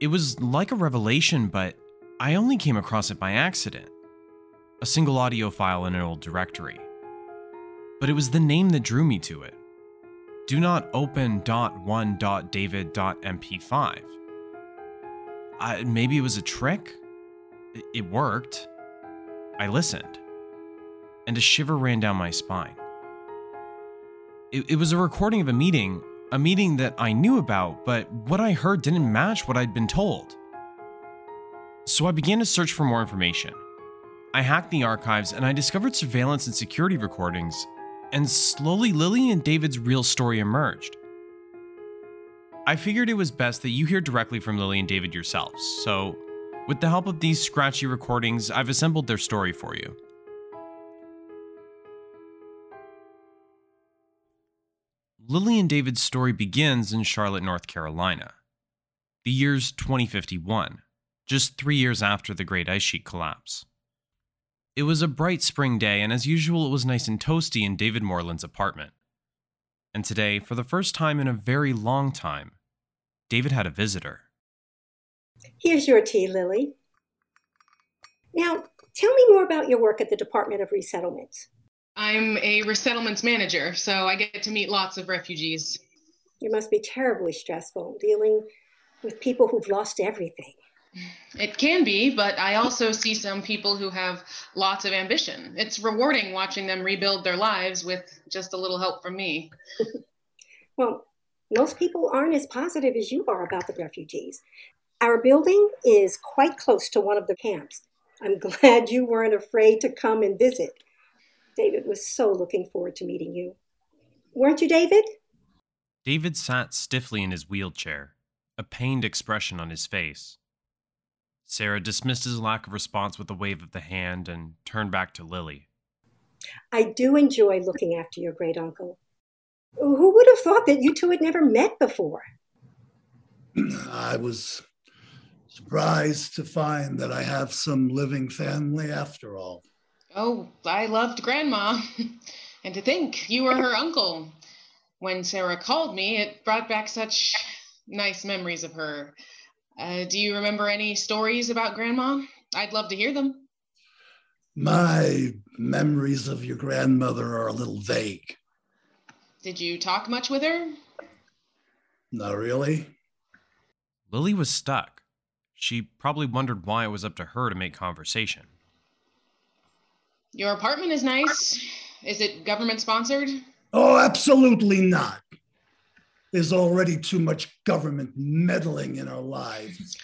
It was like a revelation, but I only came across it by accident. A single audio file in an old directory. But it was the name that drew me to it. Do not open .1.david.mp5. I, maybe it was a trick? It, it worked. I listened, and a shiver ran down my spine. It, it was a recording of a meeting, a meeting that I knew about, but what I heard didn't match what I'd been told. So I began to search for more information. I hacked the archives and I discovered surveillance and security recordings, and slowly Lily and David's real story emerged. I figured it was best that you hear directly from Lily and David yourselves, so with the help of these scratchy recordings, I've assembled their story for you. Lily and David's story begins in Charlotte, North Carolina. The year's 2051, just three years after the Great Ice Sheet collapse. It was a bright spring day, and as usual, it was nice and toasty in David Moreland's apartment. And today, for the first time in a very long time, David had a visitor. Here's your tea, Lily. Now, tell me more about your work at the Department of Resettlements. I'm a resettlements manager, so I get to meet lots of refugees. It must be terribly stressful dealing with people who've lost everything. It can be, but I also see some people who have lots of ambition. It's rewarding watching them rebuild their lives with just a little help from me. well, most people aren't as positive as you are about the refugees. Our building is quite close to one of the camps. I'm glad you weren't afraid to come and visit. David was so looking forward to meeting you. Weren't you, David? David sat stiffly in his wheelchair, a pained expression on his face. Sarah dismissed his lack of response with a wave of the hand and turned back to Lily. I do enjoy looking after your great uncle. Who would have thought that you two had never met before? I was surprised to find that I have some living family after all. Oh, I loved Grandma. and to think you were her uncle. When Sarah called me, it brought back such nice memories of her. Uh, do you remember any stories about Grandma? I'd love to hear them. My memories of your grandmother are a little vague. Did you talk much with her? Not really. Lily was stuck. She probably wondered why it was up to her to make conversation. Your apartment is nice. Is it government sponsored? Oh, absolutely not. There's already too much government meddling in our lives.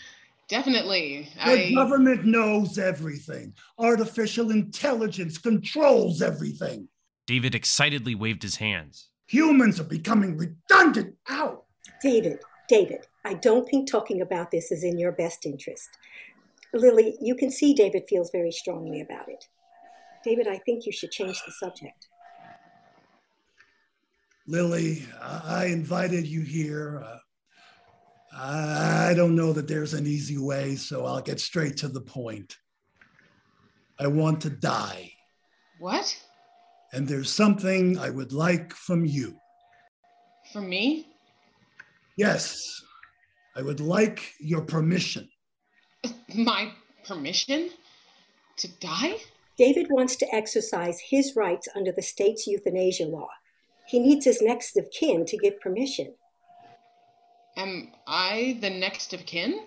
Definitely. The I... government knows everything. Artificial intelligence controls everything. David excitedly waved his hands. Humans are becoming redundant. Ow! David, David, I don't think talking about this is in your best interest. Lily, you can see David feels very strongly about it. David, I think you should change the subject. Lily, I invited you here. Uh, I don't know that there's an easy way, so I'll get straight to the point. I want to die. What? And there's something I would like from you. From me? Yes. I would like your permission. My permission? To die? David wants to exercise his rights under the state's euthanasia law. He needs his next of kin to give permission. Am I the next of kin?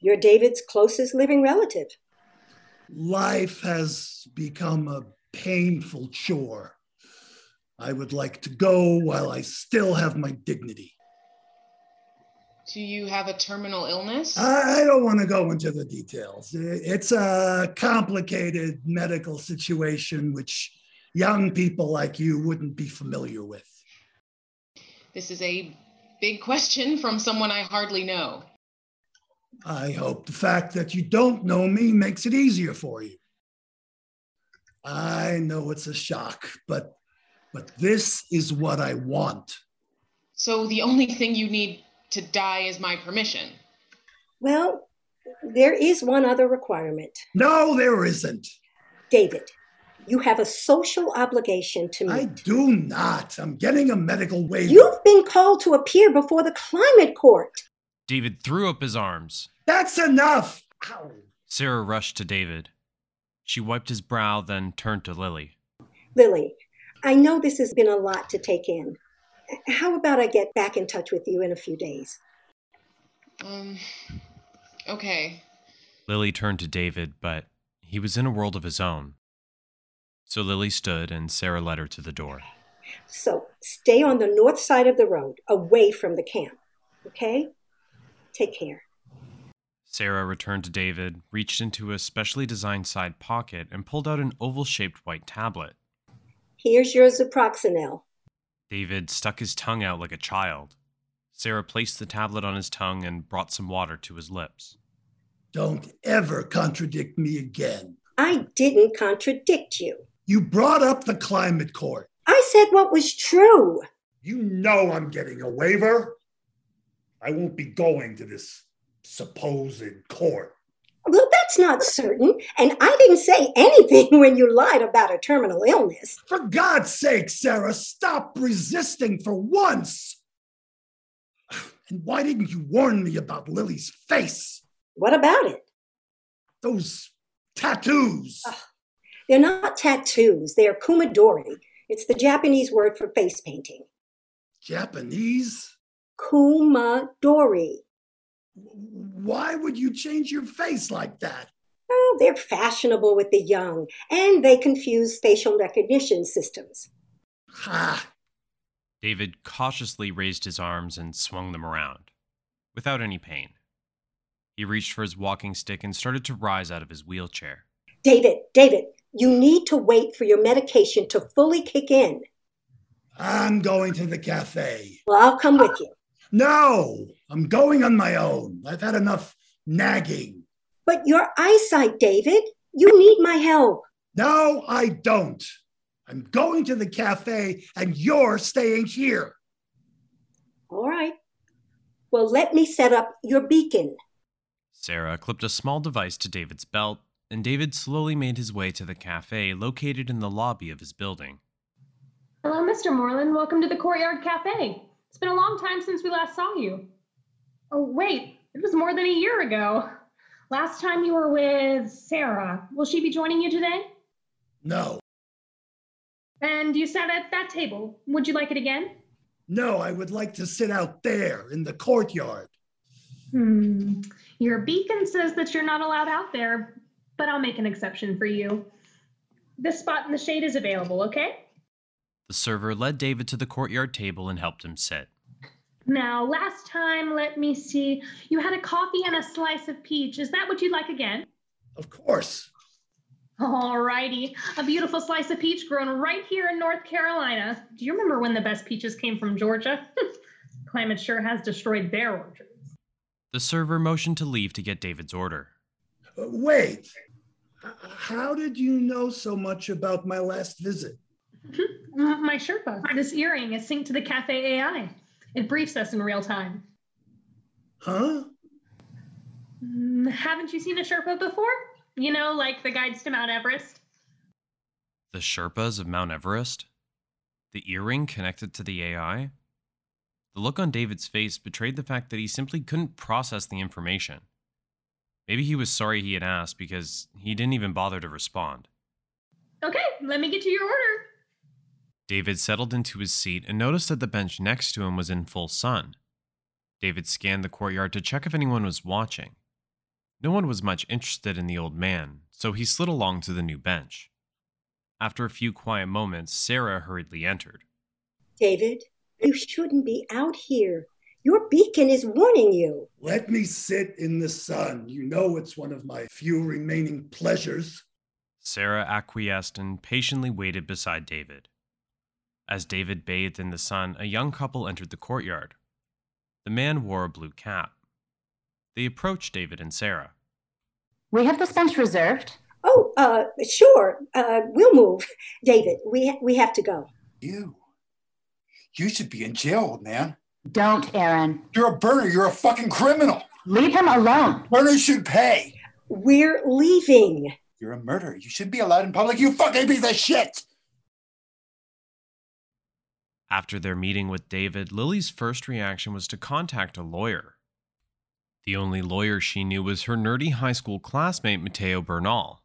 You're David's closest living relative. Life has become a painful chore. I would like to go while I still have my dignity. Do you have a terminal illness? I don't want to go into the details. It's a complicated medical situation which young people like you wouldn't be familiar with. This is a big question from someone I hardly know. I hope the fact that you don't know me makes it easier for you. I know it's a shock, but but this is what I want. So the only thing you need to die is my permission. Well, there is one other requirement. No, there isn't. David, you have a social obligation to me. I do not. I'm getting a medical waiver. You've been called to appear before the climate court. David threw up his arms. That's enough! Ow. Sarah rushed to David. She wiped his brow, then turned to Lily. Lily, I know this has been a lot to take in. How about I get back in touch with you in a few days? Um, okay. Lily turned to David, but he was in a world of his own. So Lily stood and Sarah led her to the door. So stay on the north side of the road, away from the camp. Okay? Take care. Sarah returned to David, reached into a specially designed side pocket, and pulled out an oval shaped white tablet. Here's your Zaproxenil. David stuck his tongue out like a child. Sarah placed the tablet on his tongue and brought some water to his lips. Don't ever contradict me again. I didn't contradict you. You brought up the climate court. I said what was true. You know I'm getting a waiver. I won't be going to this supposed court. Well, that's not certain. And I didn't say anything when you lied about a terminal illness. For God's sake, Sarah, stop resisting for once. And why didn't you warn me about Lily's face? What about it? Those tattoos. They're not tattoos, they're kumadori. It's the Japanese word for face painting. Japanese? Kumadori. Why would you change your face like that? Oh, they're fashionable with the young, and they confuse facial recognition systems. Ha! David cautiously raised his arms and swung them around, without any pain. He reached for his walking stick and started to rise out of his wheelchair. David, David, you need to wait for your medication to fully kick in. I'm going to the cafe. Well, I'll come with you. No, I'm going on my own. I've had enough nagging. But your eyesight, David, you need my help. No, I don't. I'm going to the cafe and you're staying here. All right. Well, let me set up your beacon. Sarah clipped a small device to David's belt, and David slowly made his way to the cafe located in the lobby of his building. Hello, Mr. Moreland. Welcome to the Courtyard Cafe. It's been a long time since we last saw you. Oh, wait, it was more than a year ago. Last time you were with Sarah. Will she be joining you today? No, And you sat at that table. Would you like it again? no, I would like to sit out there in the courtyard. Hmm. Your beacon says that you're not allowed out there, but I'll make an exception for you. This spot in the shade is available, okay? The server led David to the courtyard table and helped him sit. Now, last time, let me see, you had a coffee and a slice of peach. Is that what you'd like again? Of course. All righty. a beautiful slice of peach grown right here in North Carolina. Do you remember when the best peaches came from Georgia? Climate sure has destroyed their orchards. The server motioned to leave to get David's order. Uh, wait. How did you know so much about my last visit? My Sherpa, this earring is synced to the Cafe AI. It briefs us in real time. Huh? Mm, Haven't you seen a Sherpa before? You know, like the guides to Mount Everest? The Sherpas of Mount Everest? The earring connected to the AI? The look on David's face betrayed the fact that he simply couldn't process the information. Maybe he was sorry he had asked because he didn't even bother to respond. Okay, let me get you your order. David settled into his seat and noticed that the bench next to him was in full sun. David scanned the courtyard to check if anyone was watching. No one was much interested in the old man, so he slid along to the new bench. After a few quiet moments, Sarah hurriedly entered. David, you shouldn't be out here. Your beacon is warning you. Let me sit in the sun. You know it's one of my few remaining pleasures. Sarah acquiesced and patiently waited beside David. As David bathed in the sun, a young couple entered the courtyard. The man wore a blue cap. They approached David and Sarah. We have this bench reserved. Oh, uh, sure. Uh, we'll move. David, we, ha- we have to go. You. You should be in jail, old man. Don't, Aaron. You're a burner. You're a fucking criminal. Leave him alone. Burners should pay. We're leaving. You're a murderer. You should be allowed in public. You fucking piece of shit. After their meeting with David, Lily's first reaction was to contact a lawyer. The only lawyer she knew was her nerdy high school classmate, Mateo Bernal.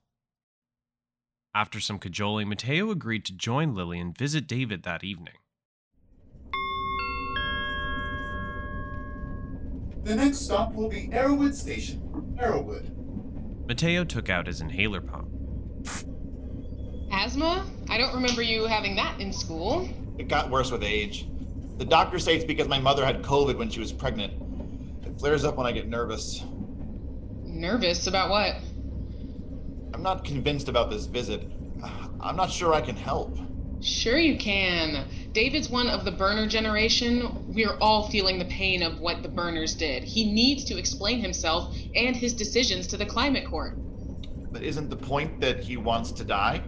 After some cajoling, Mateo agreed to join Lily and visit David that evening. The next stop will be Arrowwood Station, Arrowwood. Mateo took out his inhaler pump. Asthma? I don't remember you having that in school. It got worse with age. The doctors say it's because my mother had COVID when she was pregnant. It flares up when I get nervous. Nervous about what? I'm not convinced about this visit. I'm not sure I can help. Sure, you can. David's one of the burner generation. We're all feeling the pain of what the burners did. He needs to explain himself and his decisions to the climate court. But isn't the point that he wants to die?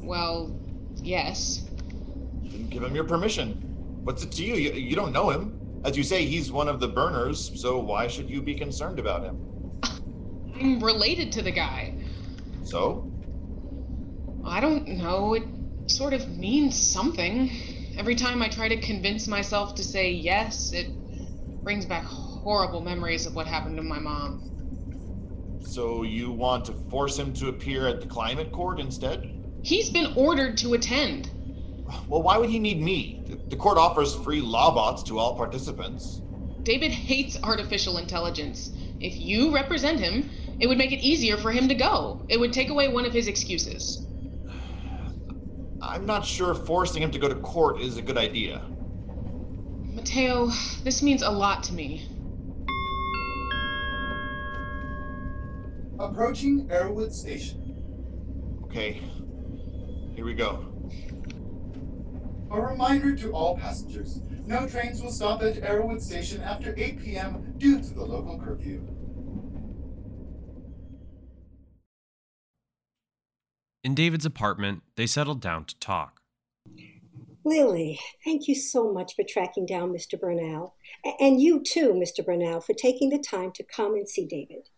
Well, yes. Give him your permission. What's it to you? you? You don't know him. As you say, he's one of the burners, so why should you be concerned about him? I'm related to the guy. So? I don't know. It sort of means something. Every time I try to convince myself to say yes, it brings back horrible memories of what happened to my mom. So you want to force him to appear at the climate court instead? He's been ordered to attend. Well, why would he need me? The court offers free law bots to all participants. David hates artificial intelligence. If you represent him, it would make it easier for him to go. It would take away one of his excuses. I'm not sure forcing him to go to court is a good idea. Mateo, this means a lot to me. Approaching Arrowwood Station. Okay, here we go. A reminder to all passengers no trains will stop at Arrowwood Station after 8 p.m. due to the local curfew. In David's apartment, they settled down to talk. Lily, thank you so much for tracking down Mr. Bernal. A- And you too, Mr. Bernal, for taking the time to come and see David.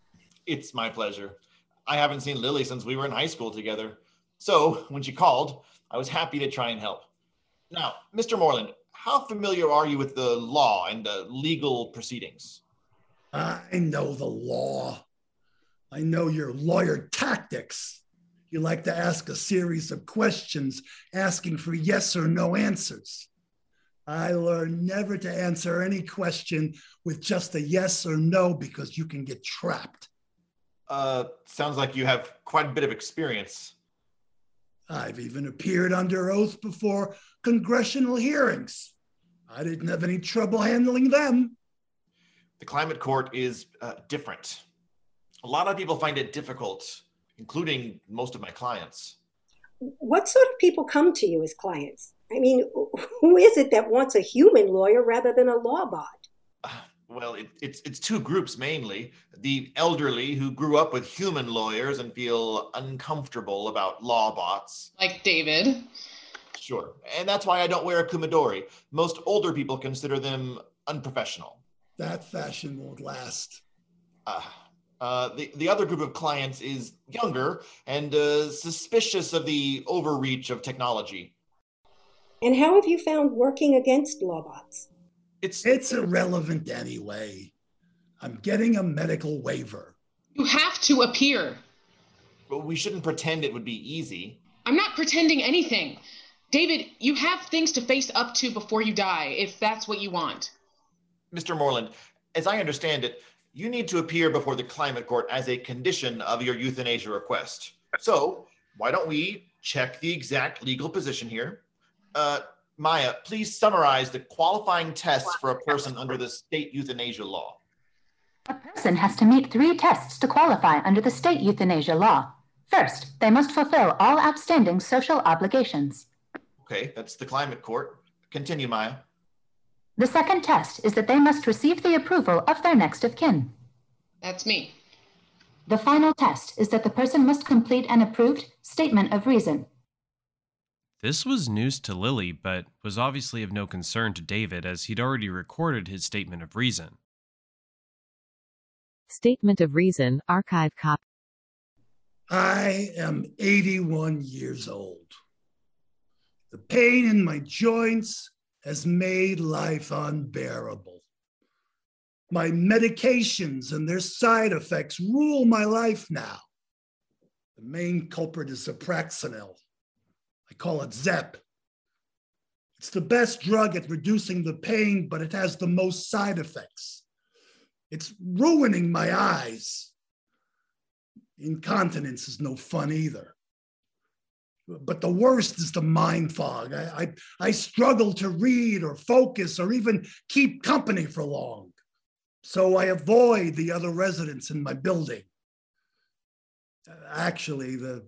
It's my pleasure. I haven't seen Lily since we were in high school together. So, when she called, I was happy to try and help. Now, Mr. Moreland, how familiar are you with the law and the legal proceedings? I know the law. I know your lawyer tactics. You like to ask a series of questions, asking for yes or no answers. I learned never to answer any question with just a yes or no because you can get trapped. Uh, sounds like you have quite a bit of experience. I've even appeared under oath before congressional hearings. I didn't have any trouble handling them. The climate court is uh, different. A lot of people find it difficult, including most of my clients. What sort of people come to you as clients? I mean, who is it that wants a human lawyer rather than a law bot? Well, it, it's it's two groups mainly: the elderly who grew up with human lawyers and feel uncomfortable about law bots. Like David. Sure, and that's why I don't wear a kumadori. Most older people consider them unprofessional. That fashion won't last. Uh, uh, the the other group of clients is younger and uh, suspicious of the overreach of technology. And how have you found working against law bots? It's It's irrelevant anyway. I'm getting a medical waiver. You have to appear. Well, we shouldn't pretend it would be easy. I'm not pretending anything. David, you have things to face up to before you die, if that's what you want. Mr. Moreland, as I understand it, you need to appear before the climate court as a condition of your euthanasia request. So, why don't we check the exact legal position here? Uh, Maya, please summarize the qualifying tests for a person under the state euthanasia law. A person has to meet three tests to qualify under the state euthanasia law. First, they must fulfill all outstanding social obligations. Okay, that's the climate court. Continue, Maya. The second test is that they must receive the approval of their next of kin. That's me. The final test is that the person must complete an approved statement of reason. This was news to Lily, but was obviously of no concern to David as he'd already recorded his statement of reason. Statement of Reason, archive copy. I am 81 years old. The pain in my joints has made life unbearable. My medications and their side effects rule my life now. The main culprit is Zapraxanil. I call it ZEP. It's the best drug at reducing the pain, but it has the most side effects. It's ruining my eyes. Incontinence is no fun either. But the worst is the mind fog. I, I, I struggle to read or focus or even keep company for long. So I avoid the other residents in my building. Actually, the,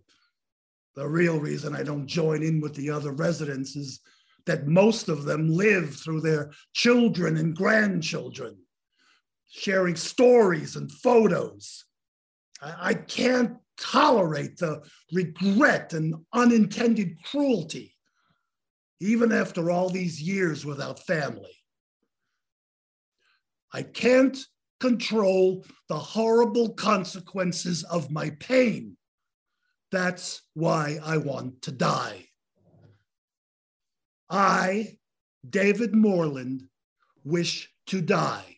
the real reason I don't join in with the other residents is that most of them live through their children and grandchildren, sharing stories and photos. I, I can't tolerate the regret and unintended cruelty, even after all these years without family. I can't control the horrible consequences of my pain. That's why I want to die. I, David Moreland, wish to die,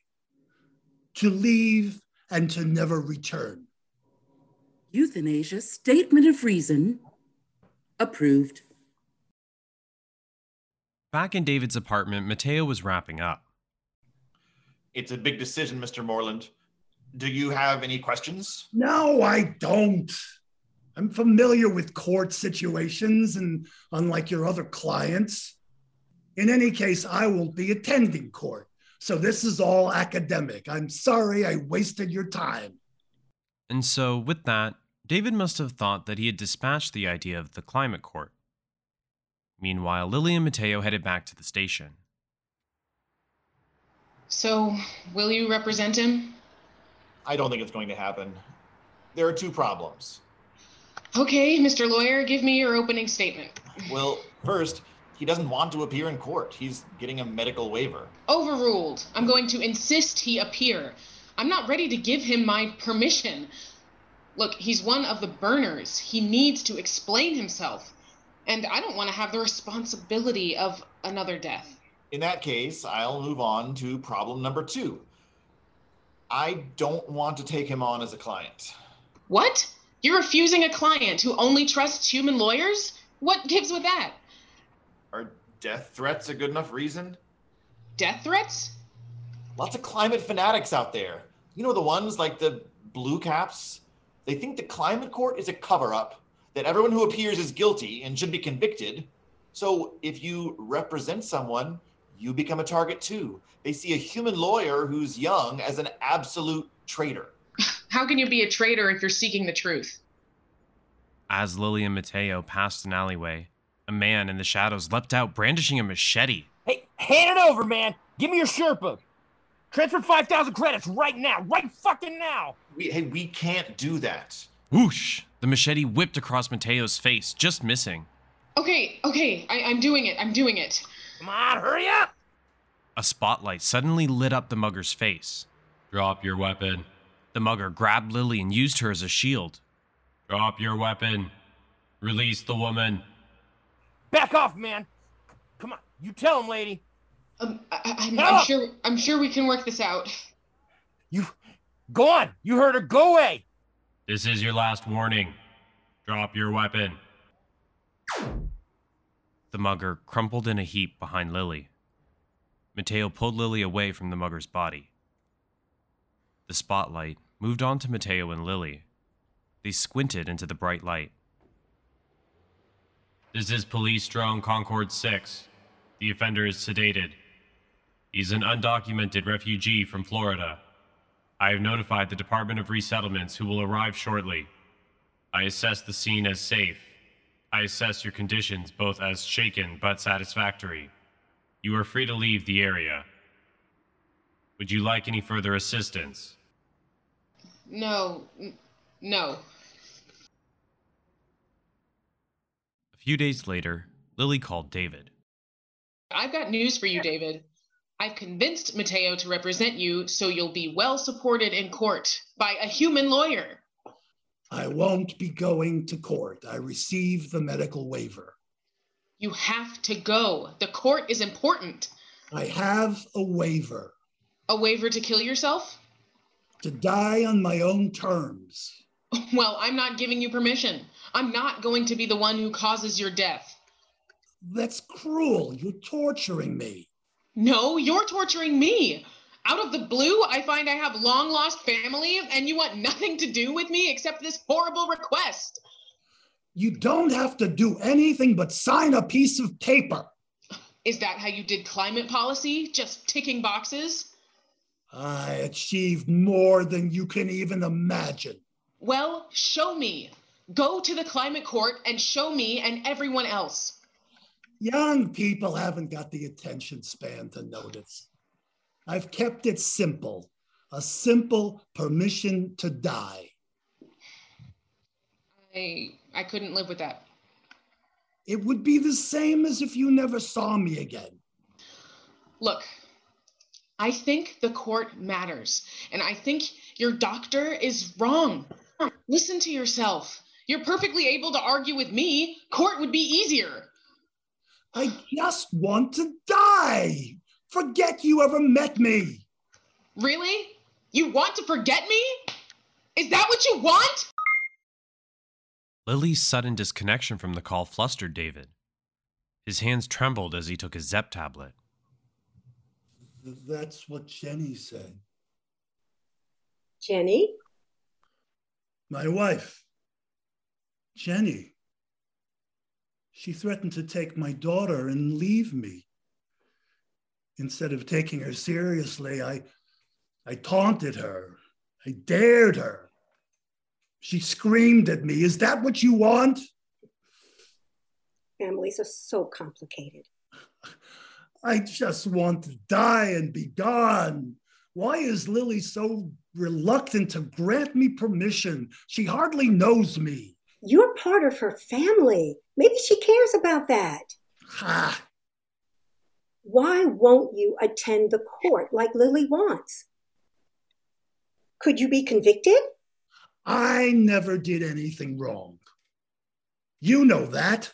to leave and to never return. Euthanasia Statement of Reason approved. Back in David's apartment, Mateo was wrapping up. It's a big decision, Mr. Moreland. Do you have any questions? No, I don't. I'm familiar with court situations, and unlike your other clients, in any case, I won't be attending court. So this is all academic. I'm sorry I wasted your time. And so, with that, David must have thought that he had dispatched the idea of the climate court. Meanwhile, Lily and Mateo headed back to the station. So, will you represent him? I don't think it's going to happen. There are two problems. Okay, Mr. Lawyer, give me your opening statement. Well, first, he doesn't want to appear in court. He's getting a medical waiver. Overruled. I'm going to insist he appear. I'm not ready to give him my permission. Look, he's one of the burners. He needs to explain himself. And I don't want to have the responsibility of another death. In that case, I'll move on to problem number two. I don't want to take him on as a client. What? You're refusing a client who only trusts human lawyers? What gives with that? Are death threats a good enough reason? Death threats? Lots of climate fanatics out there. You know the ones like the blue caps? They think the climate court is a cover up, that everyone who appears is guilty and should be convicted. So if you represent someone, you become a target too. They see a human lawyer who's young as an absolute traitor. How can you be a traitor if you're seeking the truth? As Lily and Mateo passed an alleyway, a man in the shadows leapt out brandishing a machete. Hey, hand it over, man. Give me your Sherpa. Transfer 5,000 credits right now. Right fucking now. We, hey, we can't do that. Whoosh! The machete whipped across Mateo's face, just missing. Okay, okay, I, I'm doing it. I'm doing it. Come on, hurry up. A spotlight suddenly lit up the mugger's face. Drop your weapon. The mugger grabbed Lily and used her as a shield. Drop your weapon. Release the woman. Back off, man. Come on, you tell him, lady. Um, I, I'm, I'm sure. I'm sure we can work this out. You, go on. You heard her. Go away. This is your last warning. Drop your weapon. The mugger crumpled in a heap behind Lily. Mateo pulled Lily away from the mugger's body. The spotlight moved on to Mateo and Lily. They squinted into the bright light. This is Police Drone Concord 6. The offender is sedated. He's an undocumented refugee from Florida. I have notified the Department of Resettlements who will arrive shortly. I assess the scene as safe. I assess your conditions both as shaken but satisfactory. You are free to leave the area. Would you like any further assistance? No, no. A few days later, Lily called David. I've got news for you, David. I've convinced Mateo to represent you so you'll be well supported in court by a human lawyer. I won't be going to court. I received the medical waiver. You have to go. The court is important. I have a waiver. A waiver to kill yourself? To die on my own terms. Well, I'm not giving you permission. I'm not going to be the one who causes your death. That's cruel. You're torturing me. No, you're torturing me. Out of the blue, I find I have long lost family, and you want nothing to do with me except this horrible request. You don't have to do anything but sign a piece of paper. Is that how you did climate policy? Just ticking boxes? I achieved more than you can even imagine. Well, show me. Go to the climate court and show me and everyone else. Young people haven't got the attention span to notice. I've kept it simple a simple permission to die. I, I couldn't live with that. It would be the same as if you never saw me again. Look, I think the court matters, and I think your doctor is wrong. Listen to yourself. You're perfectly able to argue with me. Court would be easier. I just want to die. Forget you ever met me. Really? You want to forget me? Is that what you want? Lily's sudden disconnection from the call flustered David. His hands trembled as he took his Zep tablet. That's what Jenny said. Jenny? My wife, Jenny. She threatened to take my daughter and leave me. Instead of taking her seriously, I, I taunted her. I dared her. She screamed at me, Is that what you want? Families are so complicated. I just want to die and be gone. Why is Lily so reluctant to grant me permission? She hardly knows me. You're part of her family. Maybe she cares about that. Ha! Why won't you attend the court like Lily wants? Could you be convicted? I never did anything wrong. You know that.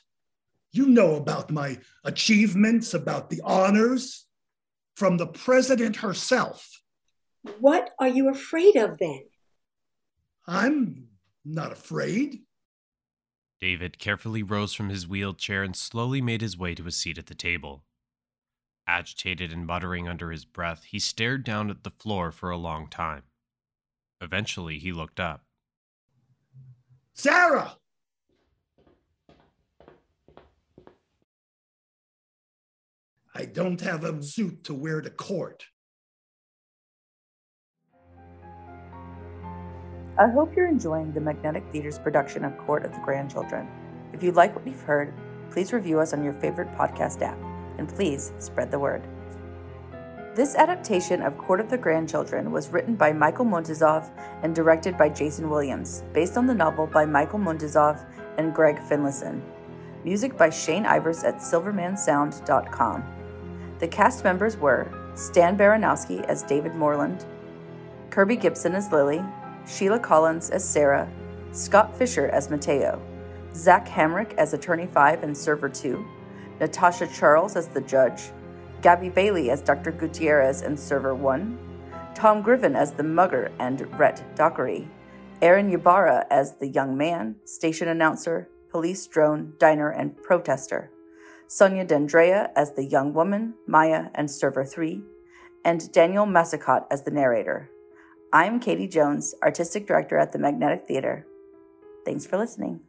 You know about my achievements, about the honors from the president herself. What are you afraid of then? I'm not afraid. David carefully rose from his wheelchair and slowly made his way to a seat at the table. Agitated and muttering under his breath, he stared down at the floor for a long time. Eventually, he looked up. Sarah! I don't have a suit to wear to court. I hope you're enjoying the Magnetic Theater's production of Court of the Grandchildren. If you like what you've heard, please review us on your favorite podcast app, and please spread the word. This adaptation of Court of the Grandchildren was written by Michael Muntisov and directed by Jason Williams, based on the novel by Michael Muntisov and Greg Finlayson. Music by Shane Ivers at silvermansound.com. The cast members were Stan Baranowski as David Moreland, Kirby Gibson as Lily, Sheila Collins as Sarah, Scott Fisher as Mateo, Zach Hamrick as Attorney 5 and Server 2, Natasha Charles as the Judge, Gabby Bailey as Dr. Gutierrez and Server 1, Tom Griffin as the Mugger and Rhett Dockery, Aaron Ybarra as the Young Man, Station Announcer, Police Drone, Diner, and Protester, Sonia Dendrea as the Young Woman, Maya, and Server 3, and Daniel Massicott as the narrator. I'm Katie Jones, Artistic Director at the Magnetic Theater. Thanks for listening.